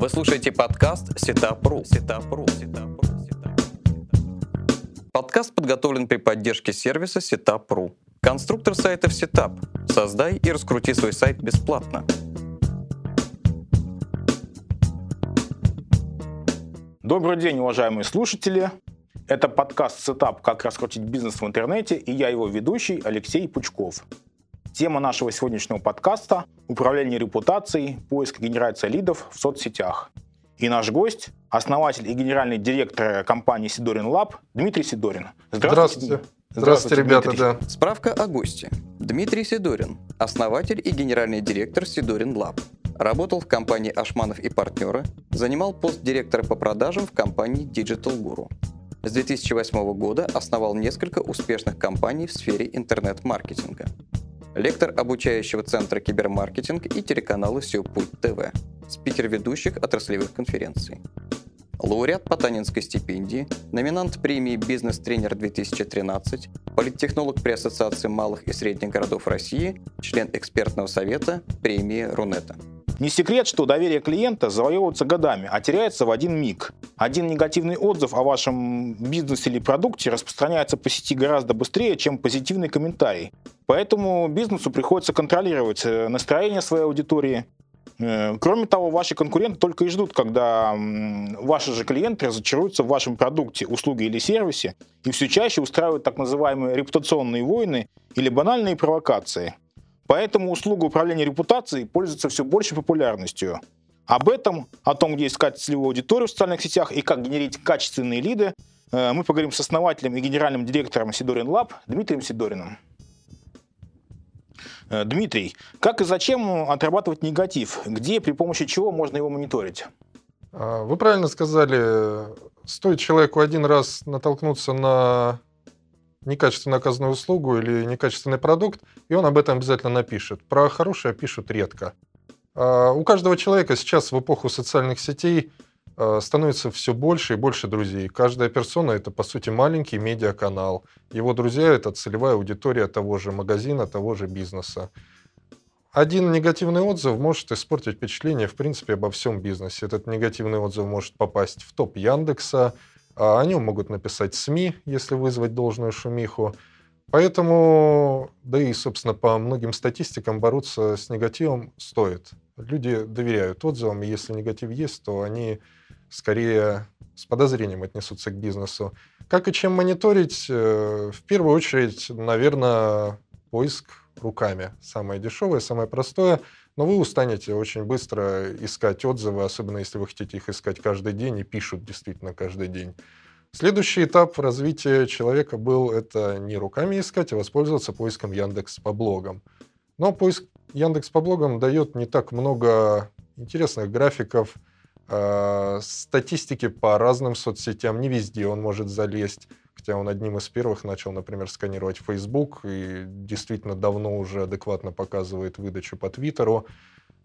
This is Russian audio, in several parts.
Вы слушаете подкаст Сетапру. Сетапру. Подкаст подготовлен при поддержке сервиса Setup.ru. Конструктор сайтов Setup. Создай и раскрути свой сайт бесплатно. Добрый день, уважаемые слушатели. Это подкаст Setup «Как раскрутить бизнес в интернете» и я его ведущий Алексей Пучков. Тема нашего сегодняшнего подкаста – управление репутацией, поиск и генерация лидов в соцсетях. И наш гость – основатель и генеральный директор компании Sidorin Lab Дмитрий Сидорин. Здравствуйте. Здравствуйте, Здравствуйте ребята, Дмитрий. да. Справка о госте. Дмитрий Сидорин, основатель и генеральный директор Sidorin Lab. Работал в компании Ашманов и партнеры, занимал пост директора по продажам в компании Digital Guru. С 2008 года основал несколько успешных компаний в сфере интернет-маркетинга лектор обучающего центра кибермаркетинг и телеканала SeoPult TV, спикер ведущих отраслевых конференций. Лауреат Потанинской стипендии, номинант премии «Бизнес-тренер-2013», политтехнолог при Ассоциации малых и средних городов России, член экспертного совета премии Рунета. Не секрет, что доверие клиента завоевывается годами, а теряется в один миг. Один негативный отзыв о вашем бизнесе или продукте распространяется по сети гораздо быстрее, чем позитивный комментарий. Поэтому бизнесу приходится контролировать э, настроение своей аудитории. Э, кроме того, ваши конкуренты только и ждут, когда ваши же клиенты разочаруются в вашем продукте, услуге или сервисе и все чаще устраивают так называемые репутационные войны или банальные провокации – Поэтому услуга управления репутацией пользуется все большей популярностью. Об этом, о том, где искать целевую аудиторию в социальных сетях и как генерить качественные лиды, э, мы поговорим с основателем и генеральным директором Сидорин Лаб Дмитрием Сидориным. Э, Дмитрий, как и зачем отрабатывать негатив? Где, при помощи чего можно его мониторить? А, вы правильно сказали, стоит человеку один раз натолкнуться на некачественно оказанную услугу или некачественный продукт, и он об этом обязательно напишет. Про хорошее пишут редко. А у каждого человека сейчас в эпоху социальных сетей а, становится все больше и больше друзей. Каждая персона – это, по сути, маленький медиаканал. Его друзья – это целевая аудитория того же магазина, того же бизнеса. Один негативный отзыв может испортить впечатление, в принципе, обо всем бизнесе. Этот негативный отзыв может попасть в топ Яндекса, о нем могут написать СМИ, если вызвать должную шумиху. Поэтому, да и, собственно, по многим статистикам бороться с негативом стоит. Люди доверяют отзывам, и если негатив есть, то они скорее с подозрением отнесутся к бизнесу. Как и чем мониторить? Э, в первую очередь, наверное, поиск руками. Самое дешевое, самое простое. Но вы устанете очень быстро искать отзывы, особенно если вы хотите их искать каждый день и пишут действительно каждый день. Следующий этап развития человека был это не руками искать, а воспользоваться поиском Яндекс по блогам. Но поиск Яндекс по блогам дает не так много интересных графиков, э, статистики по разным соцсетям. Не везде он может залезть хотя он одним из первых начал, например, сканировать Facebook и действительно давно уже адекватно показывает выдачу по Твиттеру.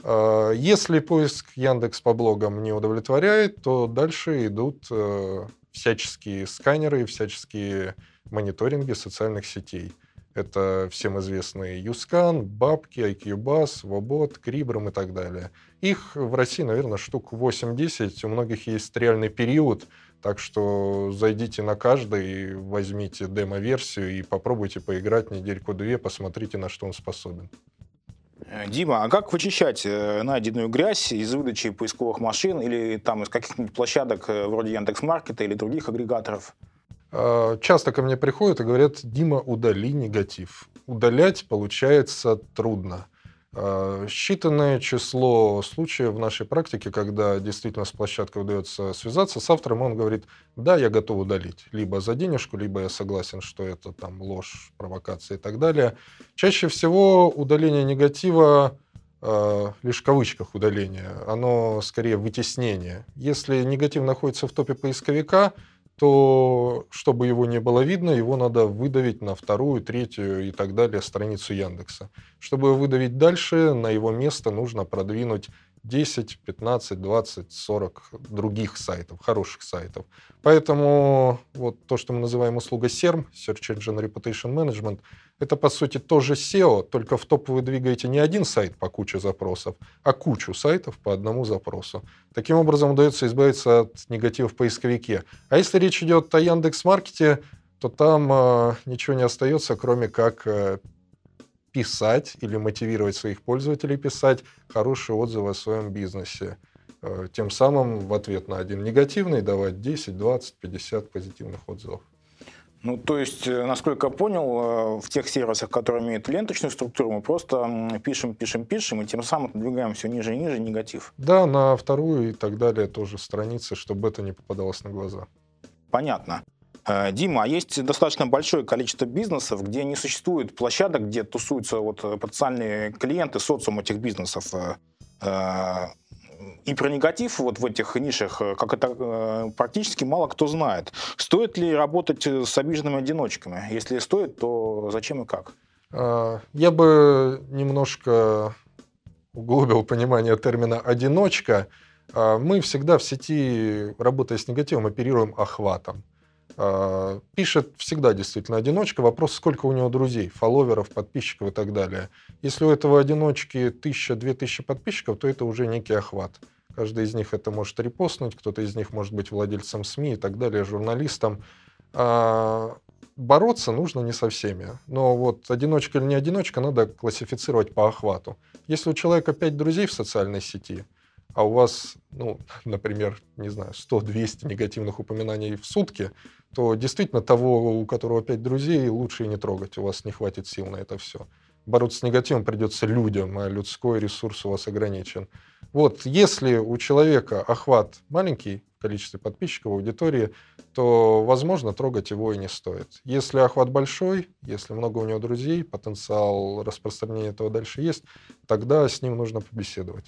А, если поиск Яндекс по блогам не удовлетворяет, то дальше идут э, всяческие сканеры, всяческие мониторинги социальных сетей. Это всем известные Юскан, Бабки, IQBus, Вобот, Крибром и так далее. Их в России, наверное, штук 8-10. У многих есть реальный период, так что зайдите на каждый, возьмите демо-версию и попробуйте поиграть недельку-две, посмотрите, на что он способен. Э, Дима, а как вычищать э, найденную грязь из выдачи поисковых машин или там из каких-нибудь площадок э, вроде Яндекс.Маркета или других агрегаторов? Часто ко мне приходят и говорят, Дима, удали негатив. Удалять получается трудно. А, считанное число случаев в нашей практике, когда действительно с площадкой удается связаться с автором, он говорит, да, я готов удалить. Либо за денежку, либо я согласен, что это там ложь, провокация и так далее. Чаще всего удаление негатива э, лишь в кавычках удаление, оно скорее вытеснение. Если негатив находится в топе поисковика, то чтобы его не было видно, его надо выдавить на вторую, третью и так далее страницу Яндекса. Чтобы выдавить дальше, на его место нужно продвинуть 10, 15, 20, 40 других сайтов, хороших сайтов. Поэтому вот то, что мы называем услуга SERM, Search Engine Reputation Management, это, по сути, тоже SEO, только в топ вы двигаете не один сайт по куче запросов, а кучу сайтов по одному запросу. Таким образом, удается избавиться от негатива в поисковике. А если речь идет о Яндекс.Маркете, то там э, ничего не остается, кроме как э, писать или мотивировать своих пользователей писать хорошие отзывы о своем бизнесе. Э, тем самым в ответ на один негативный давать 10, 20, 50 позитивных отзывов. Ну, то есть, э, насколько я понял, э, в тех сервисах, которые имеют ленточную структуру, мы просто пишем, пишем, пишем, и тем самым двигаем все ниже и ниже негатив. Да, на вторую и так далее тоже страницы, чтобы это не попадалось на глаза. Понятно. Э, Дима, а есть достаточно большое количество бизнесов, где не существует площадок, где тусуются вот потенциальные клиенты, социум этих бизнесов и про негатив вот в этих нишах, э, как это э, практически мало кто знает. Стоит ли работать э, с обиженными одиночками? Если стоит, то зачем и как? Я бы немножко углубил понимание термина «одиночка». Мы всегда в сети, работая с негативом, оперируем охватом. А, пишет всегда действительно одиночка. Вопрос, сколько у него друзей, фолловеров, подписчиков и так далее. Если у этого одиночки тысяча-две тысячи подписчиков, то это уже некий охват. Каждый из них это может репостнуть, кто-то из них может быть владельцем СМИ и так далее, журналистом. А бороться нужно не со всеми. Но вот одиночка или не одиночка надо классифицировать по охвату. Если у человека 5 друзей в социальной сети, а у вас, ну, например, не знаю, 100-200 негативных упоминаний в сутки, то действительно того, у которого 5 друзей, лучше и не трогать. У вас не хватит сил на это все. Бороться с негативом придется людям, а людской ресурс у вас ограничен. Вот, если у человека охват маленький в количестве подписчиков, аудитории, то, возможно, трогать его и не стоит. Если охват большой, если много у него друзей, потенциал распространения этого дальше есть, тогда с ним нужно побеседовать.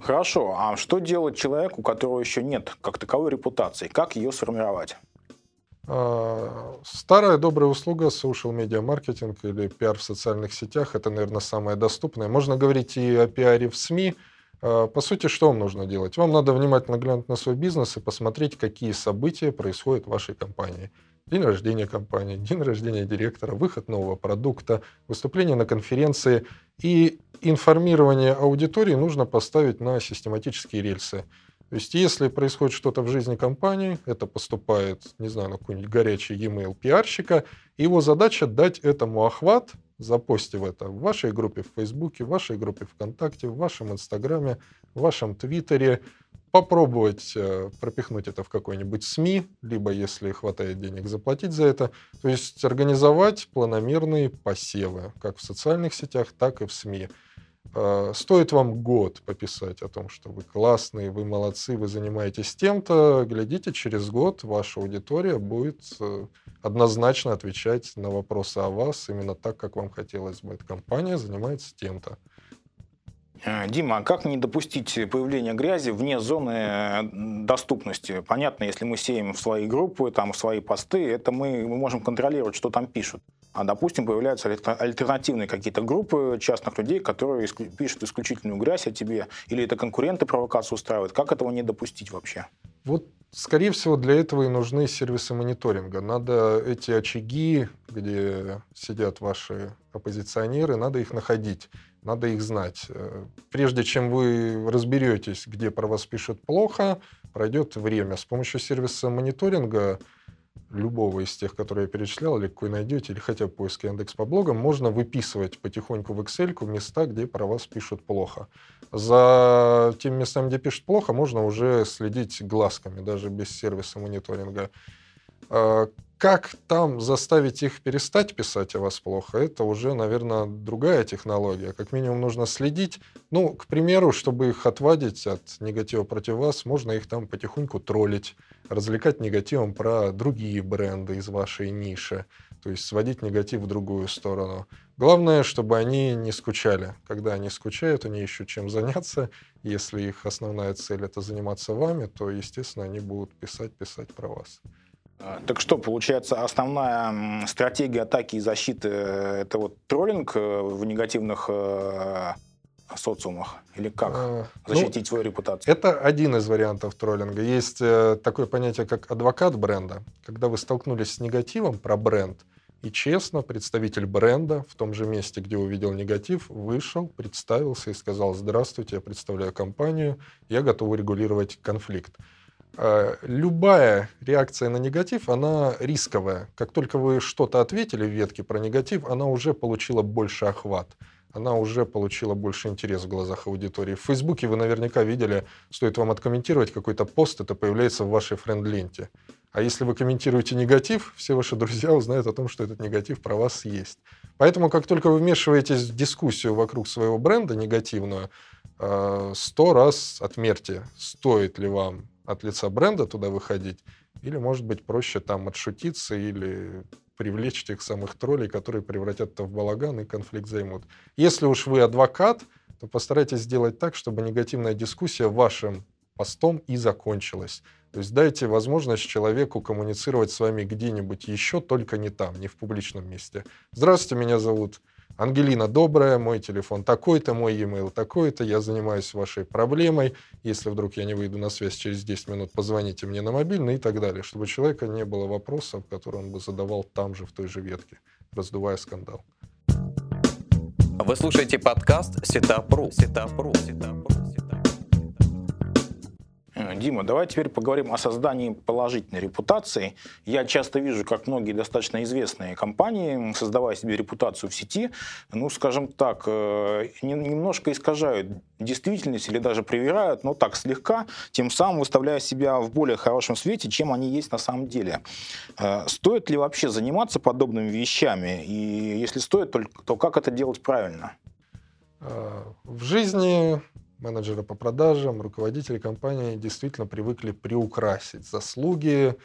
Хорошо, а что делать человеку, у которого еще нет как таковой репутации? Как ее сформировать? А, старая добрая услуга social media маркетинг или пиар в социальных сетях – это, наверное, самое доступное. Можно говорить и о пиаре в СМИ, а, по сути, что вам нужно делать? Вам надо внимательно глянуть на свой бизнес и посмотреть, какие события происходят в вашей компании. День рождения компании, день рождения директора, выход нового продукта, выступление на конференции. И информирование аудитории нужно поставить на систематические рельсы. То есть, если происходит что-то в жизни компании, это поступает, не знаю, на какой-нибудь горячий e-mail пиарщика, его задача дать этому охват, запостив это в вашей группе в Фейсбуке, в вашей группе ВКонтакте, в вашем Инстаграме, в вашем Твиттере, попробовать э, пропихнуть это в какой-нибудь СМИ, либо, если хватает денег, заплатить за это. То есть организовать планомерные посевы, как в социальных сетях, так и в СМИ. Э, стоит вам год пописать о том, что вы классные, вы молодцы, вы занимаетесь тем-то, глядите, через год ваша аудитория будет э, однозначно отвечать на вопросы о вас именно так, как вам хотелось бы. Эта компания занимается тем-то. Э, Дима, а как не допустить появления грязи вне зоны доступности? Понятно, если мы сеем в свои группы, там, в свои посты, это мы, мы можем контролировать, что там пишут. А, допустим, появляются альтернативные какие-то группы частных людей, которые пишут исключительную грязь о тебе, или это конкуренты провокацию устраивают. Как этого не допустить вообще? Вот, скорее всего, для этого и нужны сервисы мониторинга. Надо эти очаги, где сидят ваши оппозиционеры, надо их находить, надо их знать. Э, прежде чем вы разберетесь, где про вас пишут плохо, пройдет время. С помощью сервиса мониторинга любого из тех, которые я перечислял, или какой найдете, или хотя бы поиск Яндекс по блогам, можно выписывать потихоньку в Excel места, где про вас пишут плохо. За теми местами, где пишут плохо, можно уже следить глазками, даже без сервиса мониторинга. Как там заставить их перестать писать о вас плохо, это уже, наверное, другая технология. Как минимум нужно следить. Ну, к примеру, чтобы их отвадить от негатива против вас, можно их там потихоньку троллить, развлекать негативом про другие бренды из вашей ниши, то есть сводить негатив в другую сторону. Главное, чтобы они не скучали. Когда они скучают, они ищут чем заняться. Если их основная цель это заниматься вами, то, естественно, они будут писать, писать про вас. А, так что, получается, основная стратегия атаки и защиты – это вот троллинг э, в негативных э, социумах? Или как а, защитить ну, свою репутацию? Это один из вариантов троллинга. Есть э, такое понятие, как адвокат бренда. Когда вы столкнулись с негативом про бренд, и честно, представитель бренда в том же месте, где увидел негатив, вышел, представился и сказал, здравствуйте, я представляю компанию, я готов урегулировать конфликт. А, любая реакция на негатив, она рисковая. Как только вы что-то ответили в ветке про негатив, она уже получила больше охват. Она уже получила больше интерес в глазах аудитории. В Фейсбуке вы наверняка видели, стоит вам откомментировать какой-то пост, это появляется в вашей френд-ленте. А если вы комментируете негатив, все ваши друзья узнают о том, что этот негатив про вас есть. Поэтому, как только вы вмешиваетесь в дискуссию вокруг своего бренда негативную, э, сто раз отмерьте, стоит ли вам от лица бренда туда выходить, или, может быть, проще там отшутиться или привлечь тех самых троллей, которые превратят это в балаган и конфликт займут. Если уж вы адвокат, то постарайтесь сделать так, чтобы негативная дискуссия вашим постом и закончилась. То есть дайте возможность человеку коммуницировать с вами где-нибудь еще, только не там, не в публичном месте. Здравствуйте, меня зовут Ангелина Добрая, мой телефон такой-то, мой e-mail такой-то, я занимаюсь вашей проблемой. Если вдруг я не выйду на связь через 10 минут, позвоните мне на мобильный и так далее, чтобы у человека не было вопросов, которые он бы задавал там же, в той же ветке, раздувая скандал. Вы слушаете подкаст Сетапру. Сетапру. Сетапру. Дима, давай теперь поговорим о создании положительной репутации. Я часто вижу, как многие достаточно известные компании, создавая себе репутацию в сети, ну, скажем так, э, немножко искажают действительность или даже привирают, но так слегка, тем самым выставляя себя в более хорошем свете, чем они есть на самом деле. Э, стоит ли вообще заниматься подобными вещами? И если стоит, то как это делать правильно? Э, в жизни менеджеры по продажам, руководители компании действительно привыкли приукрасить заслуги,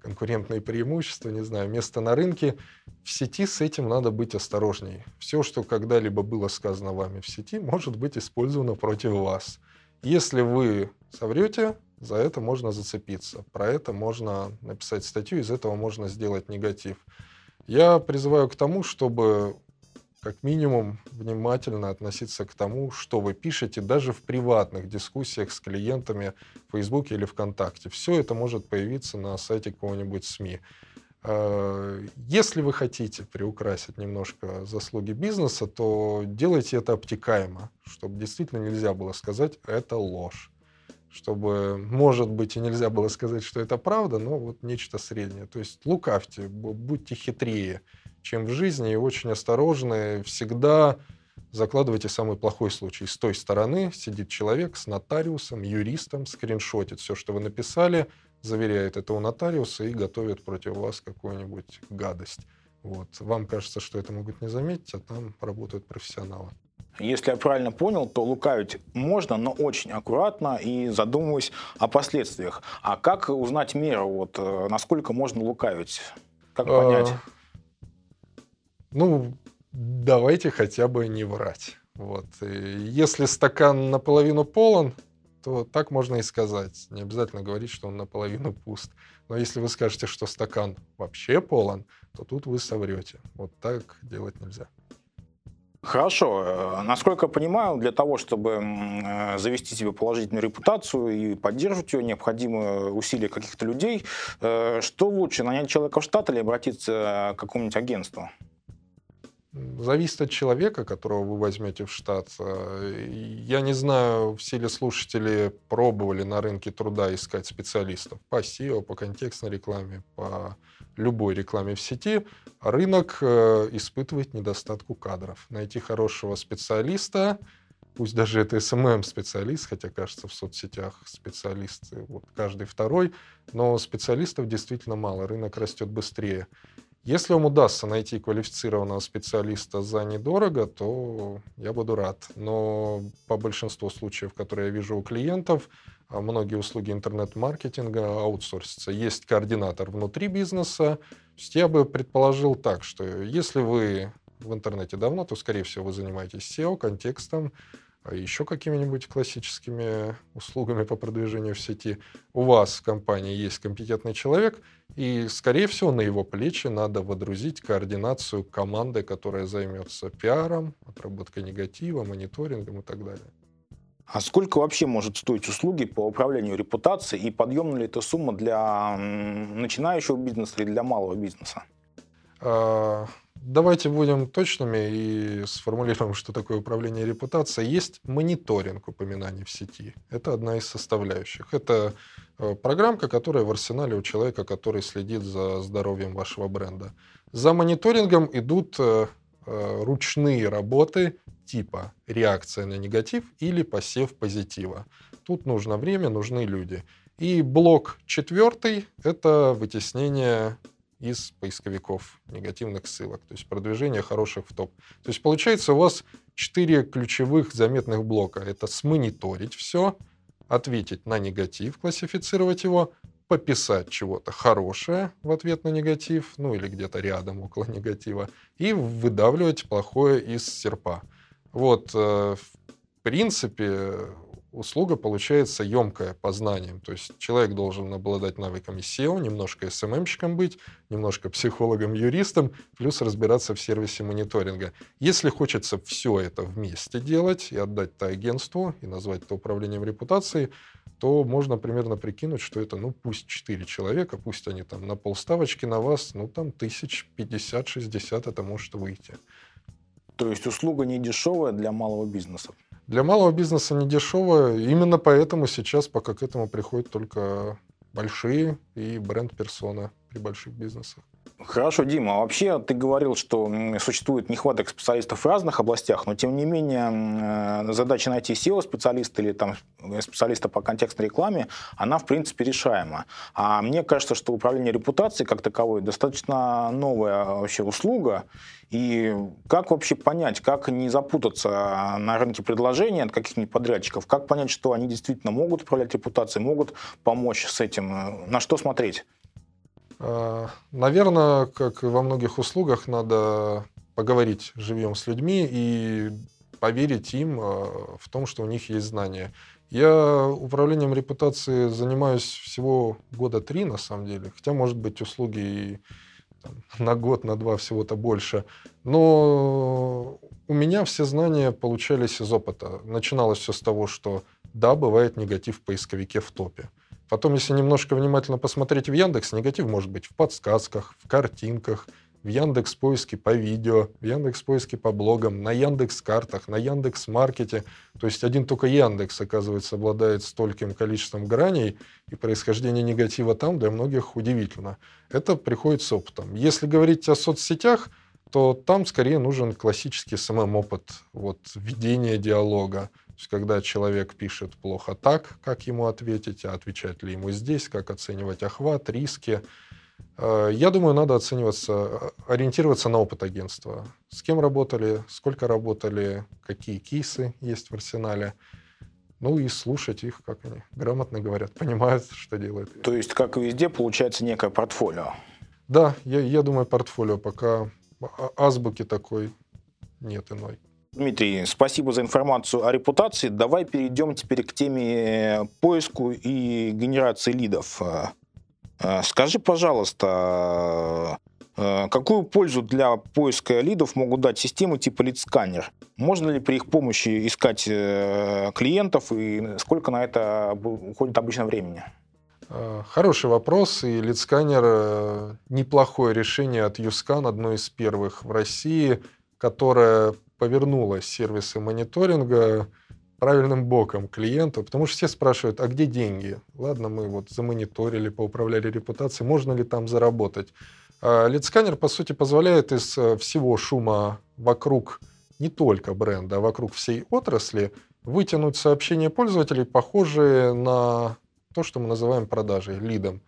конкурентные преимущества, не знаю, место на рынке. В сети с этим надо быть осторожней. Все, что когда-либо было сказано вами в сети, может быть использовано против вас. Если вы соврете, за это можно зацепиться. Про это можно написать статью, из этого можно сделать негатив. Я призываю к тому, чтобы как минимум внимательно относиться к тому, что вы пишете, даже в приватных дискуссиях с клиентами в Фейсбуке или ВКонтакте. Все это может появиться на сайте какого-нибудь СМИ. Э, если вы хотите приукрасить немножко заслуги бизнеса, то делайте это обтекаемо, чтобы действительно нельзя было сказать «это ложь». Чтобы, может быть, и нельзя было сказать, что это правда, но вот нечто среднее. То есть лукавьте, будьте хитрее чем в жизни, и очень осторожны. Всегда закладывайте самый плохой случай. С той стороны сидит человек с нотариусом, юристом, скриншотит все, что вы написали, заверяет это у нотариуса и готовит против вас какую-нибудь гадость. Вот. Вам кажется, что это могут не заметить, а там работают профессионалы. Если я правильно понял, то лукавить можно, но очень аккуратно и задумываясь о последствиях. А как узнать меру, вот, э, насколько можно лукавить? Как а, понять? Ну, давайте хотя бы не врать. Вот. И если стакан наполовину полон, то так можно и сказать. Не обязательно говорить, что он наполовину пуст. Но если вы скажете, что стакан вообще полон, то тут вы соврете. Вот так делать нельзя. Хорошо. Э, насколько я понимаю, для того, чтобы э, завести себе положительную репутацию и поддерживать ее, необходимы усилия каких-то людей. Э, что лучше, нанять человека в штат или обратиться к какому-нибудь агентству? Зависит от человека, которого вы возьмете в штат. Я не знаю, все ли слушатели пробовали на рынке труда искать специалистов по SEO, по контекстной рекламе, по любой рекламе в сети. Рынок э, испытывает недостатку кадров. Найти хорошего специалиста, пусть даже это SMM-специалист, хотя, кажется, в соцсетях специалисты вот каждый второй, но специалистов действительно мало, рынок растет быстрее. Если вам удастся найти квалифицированного специалиста за недорого, то я буду рад. Но по большинству случаев, которые я вижу у клиентов, многие услуги интернет-маркетинга аутсорсятся. Есть координатор внутри бизнеса. Я бы предположил так, что если вы в интернете давно, то, скорее всего, вы занимаетесь SEO, контекстом, а еще какими-нибудь классическими услугами по продвижению в сети, у вас в компании есть компетентный человек, и, скорее всего, на его плечи надо водрузить координацию команды, которая займется пиаром, отработкой негатива, мониторингом и так далее. А сколько вообще может стоить услуги по управлению репутацией и подъемна ли эта сумма для начинающего бизнеса или для малого бизнеса? А, давайте будем точными и сформулируем, что такое управление репутацией. Есть мониторинг упоминаний в сети. Это одна из составляющих. Это э, программка, которая в арсенале у человека, который следит за здоровьем вашего бренда. За мониторингом идут э, ручные работы типа реакция на негатив или посев позитива. Тут нужно время, нужны люди. И блок четвертый – это вытеснение из поисковиков негативных ссылок, то есть продвижение хороших в топ. То есть получается у вас четыре ключевых заметных блока. Это смониторить все, ответить на негатив, классифицировать его, пописать чего-то хорошее в ответ на негатив, ну или где-то рядом около негатива, и выдавливать плохое из серпа. Вот, э, в принципе, услуга получается емкая по знаниям. То есть человек должен обладать навыками SEO, немножко SMM-щиком быть, немножко психологом-юристом, плюс разбираться в сервисе мониторинга. Если хочется все это вместе делать и отдать это агентству, и назвать это управлением репутацией, то можно примерно прикинуть, что это, ну, пусть 4 человека, пусть они там на полставочки на вас, ну, там тысяч 50-60 это может выйти. То есть услуга не дешевая для малого бизнеса? Для малого бизнеса не дешевая. Именно поэтому сейчас пока к этому приходят только большие и бренд-персона при больших бизнесах. Хорошо, Дима, а вообще ты говорил, что существует нехваток специалистов в разных областях, но тем не менее э, задача найти SEO-специалиста или там, специалиста по контекстной рекламе, она в принципе решаема. А мне кажется, что управление репутацией как таковой достаточно новая вообще услуга, и как вообще понять, как не запутаться на рынке предложений от каких-нибудь подрядчиков, как понять, что они действительно могут управлять репутацией, могут помочь с этим, на что смотреть? А, Наверное, как и во многих услугах, надо поговорить живьем с людьми и поверить им а, в том, что у них есть знания. Я управлением репутации занимаюсь всего года три, на самом деле. Хотя, может быть, услуги и на год, на два всего-то больше. Но у меня все знания получались из опыта. Начиналось все с того, что да, бывает негатив в поисковике в топе. Потом, если немножко внимательно посмотреть в Яндекс, негатив может быть в подсказках, в картинках, в Яндекс поиске по видео, в Яндекс поиске по блогам, на Яндекс картах, на Яндекс маркете. То есть один только Яндекс, оказывается, обладает стольким количеством граней, и происхождение негатива там для многих удивительно. Это приходит с опытом. Если говорить о соцсетях, то там скорее нужен классический СММ-опыт, вот, ведения диалога, есть, когда человек пишет плохо так, как ему ответить, а отвечать ли ему здесь, как оценивать охват, риски. Э, я думаю, надо оцениваться, ориентироваться на опыт агентства. С кем работали, сколько работали, какие кейсы есть в арсенале. Ну и слушать их, как они грамотно говорят, понимают, что делают. То есть, как и везде, получается некое портфолио. Да, я, я думаю, портфолио пока а, азбуки такой нет иной. Дмитрий, спасибо за информацию о репутации. Давай перейдем теперь к теме поиску и генерации лидов. Э, скажи, пожалуйста, э, какую пользу для поиска лидов могут дать системы типа лид-сканер? Можно ли при их помощи искать э, клиентов и сколько на это уходит обычно времени? Хороший вопрос, и лидсканер неплохое решение от Юскан, одно из первых в России, которое повернула сервисы мониторинга правильным боком клиенту, потому что все спрашивают, а где деньги? Ладно, мы вот замониторили, поуправляли репутацией, можно ли там заработать? А лидсканер, по сути, позволяет из э, всего шума вокруг не только бренда, а вокруг всей отрасли вытянуть сообщения пользователей, похожие на то, что мы называем продажей, лидом.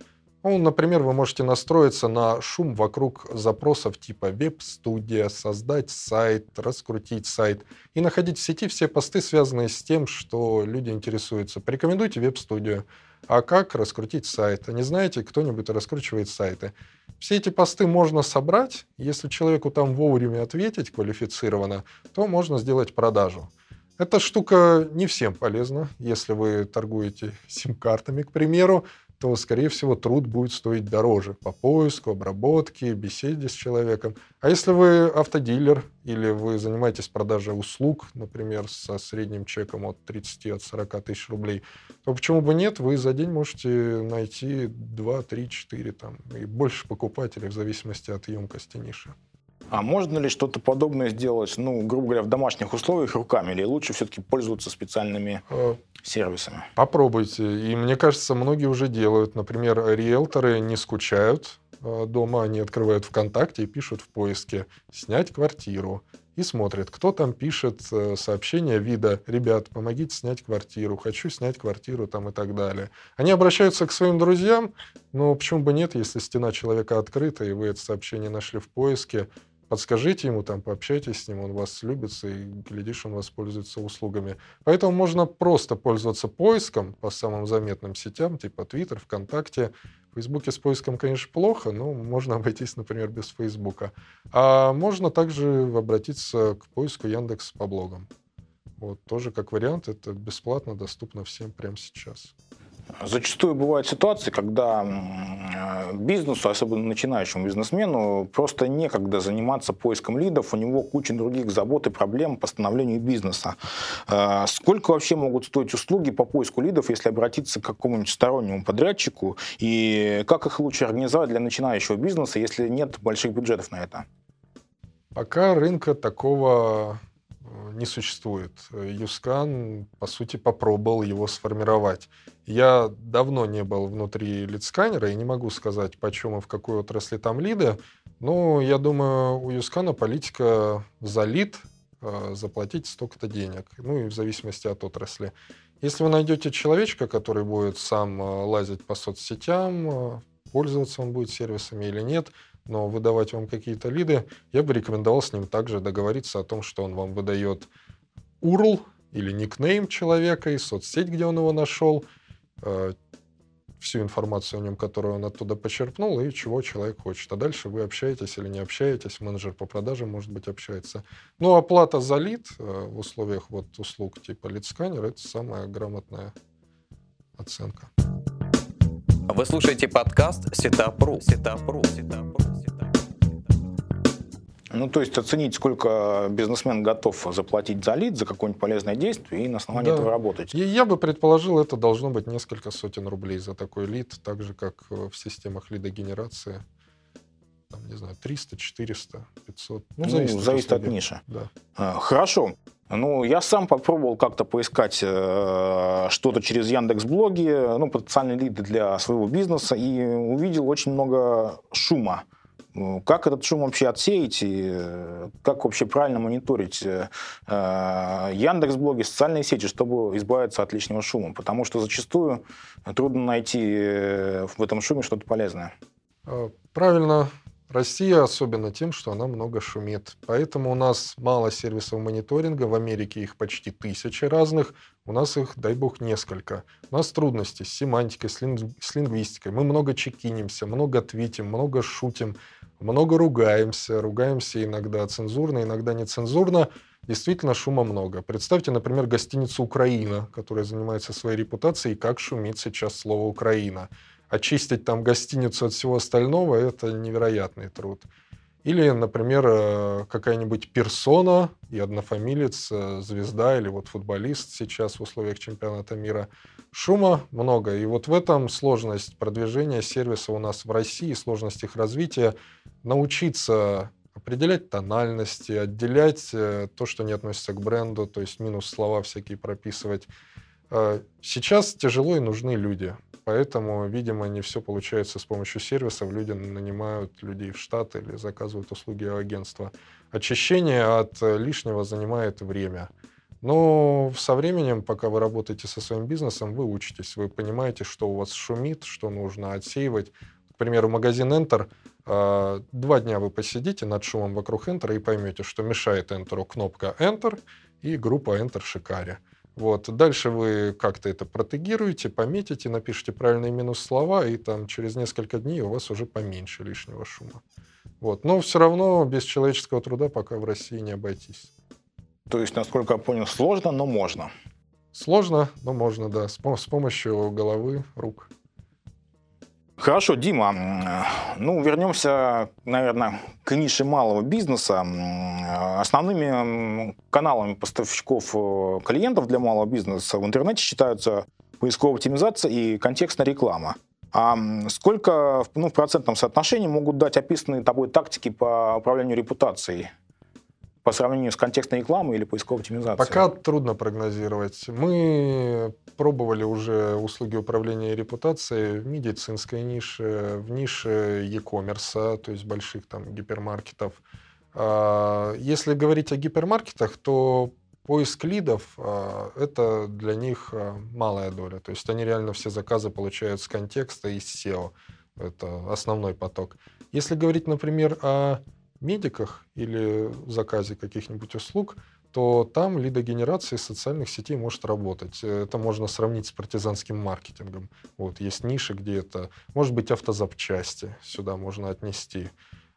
Ну, например, вы можете настроиться на шум вокруг запросов типа веб-студия, создать сайт, раскрутить сайт и находить в сети все посты, связанные с тем, что люди интересуются. Порекомендуйте веб-студию. А как раскрутить сайт? А не знаете, кто-нибудь раскручивает сайты. Все эти посты можно собрать. Если человеку там вовремя ответить квалифицированно, то можно сделать продажу. Эта штука не всем полезна. Если вы торгуете сим-картами, к примеру, то, скорее всего, труд будет стоить дороже по поиску, обработке, беседе с человеком. А если вы автодилер или вы занимаетесь продажей услуг, например, со средним чеком от 30 от 40 тысяч рублей, то почему бы нет, вы за день можете найти 2, 3, 4 там, и больше покупателей в зависимости от емкости ниши. А можно ли что-то подобное сделать, ну, грубо говоря, в домашних условиях руками, или лучше все-таки пользоваться специальными э, сервисами? Попробуйте. И мне кажется, многие уже делают. Например, риэлторы не скучают э, дома, они открывают ВКонтакте и пишут в поиске «снять квартиру» и смотрят, кто там пишет э, сообщение вида «Ребят, помогите снять квартиру, хочу снять квартиру» там и так далее. Они обращаются к своим друзьям, но почему бы нет, если стена человека открыта, и вы это сообщение нашли в поиске, подскажите ему, там, пообщайтесь с ним, он вас любит, и, глядишь, он воспользуется услугами. Поэтому можно просто пользоваться поиском по самым заметным сетям, типа Twitter, ВКонтакте. В Фейсбуке с поиском, конечно, плохо, но можно обойтись, например, без Фейсбука. А можно также обратиться к поиску Яндекс по блогам. Вот тоже как вариант, это бесплатно доступно всем прямо сейчас. Зачастую бывают ситуации, когда бизнесу, особенно начинающему бизнесмену, просто некогда заниматься поиском лидов, у него куча других забот и проблем по становлению бизнеса. А, сколько вообще могут стоить услуги по поиску лидов, если обратиться к какому-нибудь стороннему подрядчику, и как их лучше организовать для начинающего бизнеса, если нет больших бюджетов на это? Пока рынка такого не существует. Юскан, по сути, попробовал его сформировать. Я давно не был внутри лидсканера и не могу сказать, почему и в какой отрасли там лиды, но я думаю, у Юскана политика за лид э, заплатить столько-то денег, ну и в зависимости от отрасли. Если вы найдете человечка, который будет сам э, лазить по соцсетям, э, пользоваться он будет сервисами или нет, но выдавать вам какие-то лиды, я бы рекомендовал с ним также договориться о том, что он вам выдает URL или никнейм человека и соцсеть, где он его нашел, э, всю информацию о нем, которую он оттуда почерпнул, и чего человек хочет. А дальше вы общаетесь или не общаетесь, менеджер по продажам, может быть, общается. Ну, оплата за лид э, в условиях вот услуг типа лид-сканер – это самая грамотная оценка. Вы слушаете подкаст Сетапру. Сетапру. Сетапру. Ну, то есть оценить, сколько бизнесмен готов заплатить за лид, за какое-нибудь полезное действие, и на основании да. этого работать. И я бы предположил, это должно быть несколько сотен рублей за такой лид, так же, как в системах лидогенерации. Там, не знаю, 300, 400, 500. Ну, зависит, ну, зависит от ниши. Да. А, хорошо. Ну, я сам попробовал как-то поискать э, что-то через Яндекс Блоги, ну, потенциальные лиды для своего бизнеса, и увидел очень много шума ну, как этот шум вообще отсеять и э, как вообще правильно мониторить э, э, Яндекс блоги, социальные сети, чтобы избавиться от лишнего шума? Потому что зачастую трудно найти в этом шуме что-то полезное. Правильно. Россия особенно тем, что она много шумит. Поэтому у нас мало сервисов мониторинга. В Америке их почти тысячи разных. У нас их, дай бог, несколько. У нас трудности с семантикой, с, лингвистикой. Мы много чекинимся, много твитим, много шутим много ругаемся, ругаемся иногда цензурно, иногда нецензурно. Действительно, шума много. Представьте, например, гостиницу «Украина», которая занимается своей репутацией, как шумит сейчас слово «Украина». Очистить там гостиницу от всего остального – это невероятный труд. Или, например, э, какая-нибудь персона и однофамилец, э, звезда или вот футболист сейчас в условиях чемпионата мира. Шума много. И вот в этом сложность продвижения сервиса у нас в России, сложность их развития. Научиться определять тональности, отделять э, то, что не относится к бренду, то есть минус слова всякие прописывать. Сейчас тяжело и нужны люди. Поэтому, видимо, не все получается с помощью сервисов. Люди нанимают людей в штат или заказывают услуги агентства. Очищение от лишнего занимает время. Но со временем, пока вы работаете со своим бизнесом, вы учитесь, вы понимаете, что у вас шумит, что нужно отсеивать. К примеру, магазин Enter, а, два дня вы посидите над шумом вокруг Enter и поймете, что мешает Enter кнопка Enter и группа Enter Шикаре. Вот. Дальше вы как-то это протегируете, пометите, напишите правильные минус слова, и там через несколько дней у вас уже поменьше лишнего шума. Вот. Но все равно без человеческого труда пока в России не обойтись. То есть, насколько я понял, сложно, но можно. Сложно, но можно, да, с, с помощью головы, рук. Хорошо, Дима, ну, вернемся, наверное, к нише малого бизнеса. Основными каналами поставщиков э, клиентов для малого бизнеса в интернете считаются поисковая оптимизация и контекстная реклама. А сколько ну, в процентном соотношении могут дать описанные тобой тактики по управлению репутацией? По сравнению с контекстной рекламой или поисковой оптимизацией? Пока трудно прогнозировать. Мы пробовали уже услуги управления репутацией в медицинской нише, в нише e-commerce, то есть больших там гипермаркетов. А, если говорить о гипермаркетах, то поиск лидов а, – это для них а, малая доля. То есть они реально все заказы получают с контекста и с SEO. Это основной поток. Если говорить, например, о медиках или заказе каких-нибудь услуг, то там лидогенерация социальных сетей может работать. Это можно сравнить с партизанским маркетингом. Вот, есть ниши, где это, может быть, автозапчасти сюда можно отнести.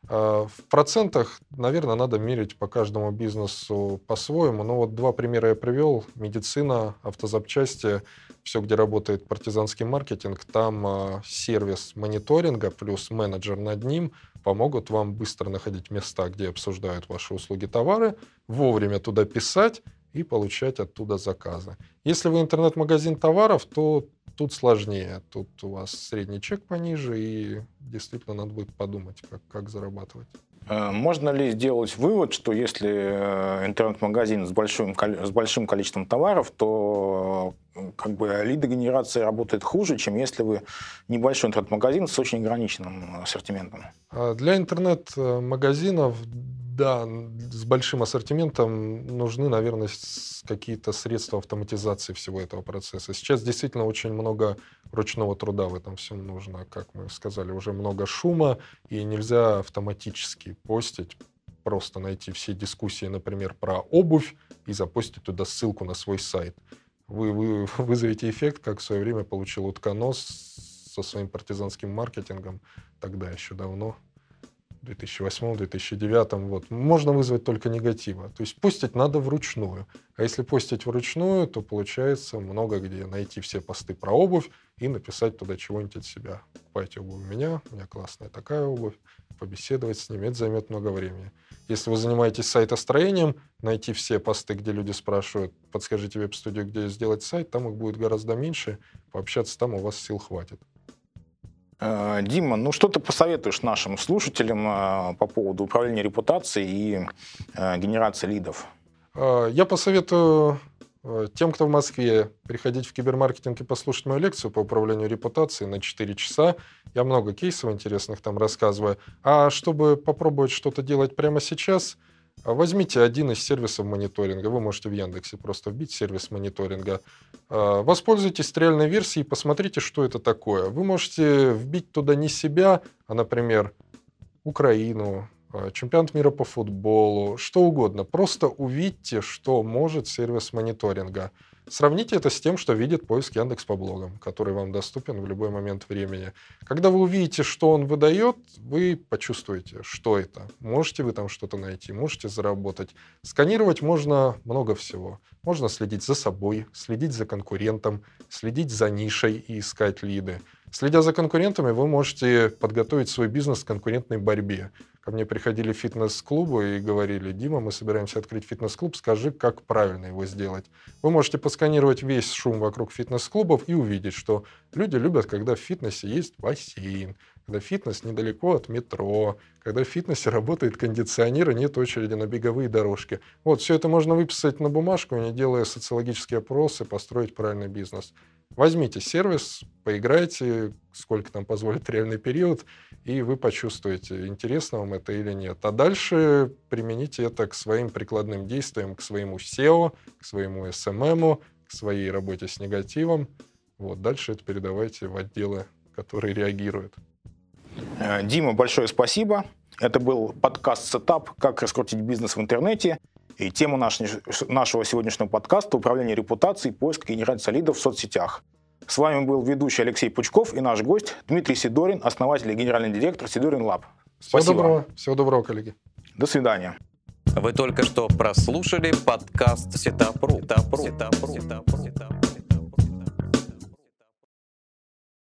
А в процентах, наверное, надо мерить по каждому бизнесу по-своему. Но вот два примера я привел. Медицина, автозапчасти, все, где работает партизанский маркетинг, там а, сервис мониторинга плюс менеджер над ним помогут вам быстро находить места, где обсуждают ваши услуги, товары, вовремя туда писать и получать оттуда заказы. Если вы интернет-магазин товаров, то тут сложнее. Тут у вас средний чек пониже, и действительно надо будет подумать, как, как зарабатывать. Э, можно ли сделать вывод, что если э, интернет-магазин с большим, с большим количеством товаров, то э, как бы лидогенерация работает хуже, чем если вы небольшой интернет-магазин с очень ограниченным ассортиментом? А для интернет-магазинов да, с большим ассортиментом нужны, наверное, какие-то средства автоматизации всего этого процесса. Сейчас действительно очень много ручного труда в этом всем нужно. Как мы сказали, уже много шума, и нельзя автоматически постить, просто найти все дискуссии, например, про обувь и запостить туда ссылку на свой сайт. Вы, вы вызовете эффект, как в свое время получил утконос со своим партизанским маркетингом, тогда еще давно, 2008-2009, вот, можно вызвать только негатива. То есть постить надо вручную. А если постить вручную, то получается много где найти все посты про обувь и написать туда чего-нибудь от себя. Покупайте обувь у меня, у меня классная такая обувь, побеседовать с ними, это займет много времени. Если вы занимаетесь сайтостроением, найти все посты, где люди спрашивают, подскажите веб-студию, где сделать сайт, там их будет гораздо меньше, пообщаться там у вас сил хватит. Э, Дима, ну что ты посоветуешь нашим слушателям э, по поводу управления репутацией и э, генерации лидов? Я посоветую тем, кто в Москве, приходить в кибермаркетинг и послушать мою лекцию по управлению репутацией на 4 часа. Я много кейсов интересных там рассказываю. А чтобы попробовать что-то делать прямо сейчас – возьмите один из сервисов мониторинга. Вы можете в Яндексе просто вбить сервис мониторинга. А, воспользуйтесь реальной версией и посмотрите, что это такое. Вы можете вбить туда не себя, а, например, Украину, а, чемпионат мира по футболу, что угодно. Просто увидьте, что может сервис мониторинга. Сравните это с тем, что видит поиск Яндекс по блогам, который вам доступен в любой момент времени. Когда вы увидите, что он выдает, вы почувствуете, что это. Можете вы там что-то найти, можете заработать. Сканировать можно много всего. Можно следить за собой, следить за конкурентом, следить за нишей и искать лиды. Следя за конкурентами, вы можете подготовить свой бизнес к конкурентной борьбе. Ко мне приходили фитнес-клубы и говорили, Дима, мы собираемся открыть фитнес-клуб, скажи, как правильно его сделать. Вы можете посканировать весь шум вокруг фитнес-клубов и увидеть, что люди любят, когда в фитнесе есть бассейн, когда фитнес недалеко от метро, когда в фитнесе работает кондиционер и нет очереди на беговые дорожки. Вот, все это можно выписать на бумажку, не делая социологические опросы, построить правильный бизнес. Возьмите сервис, поиграйте, сколько там позволит реальный период, и вы почувствуете, интересно вам это или нет. А дальше примените это к своим прикладным действиям, к своему SEO, к своему SMM, к своей работе с негативом. Вот, дальше это передавайте в отделы, которые реагируют. Дима, большое спасибо. Это был подкаст «Setup. Как раскрутить бизнес в интернете». И тема нашего сегодняшнего подкаста – управление репутацией, поиск и генерация лидов в соцсетях. С вами был ведущий Алексей Пучков и наш гость Дмитрий Сидорин, основатель и генеральный директор Sidorin Lab. Спасибо. Всего доброго. Всего доброго, коллеги. До свидания. Вы только что прослушали подкаст Сетапру. Сетапру. Сетапру. Сетапру. Сетапру.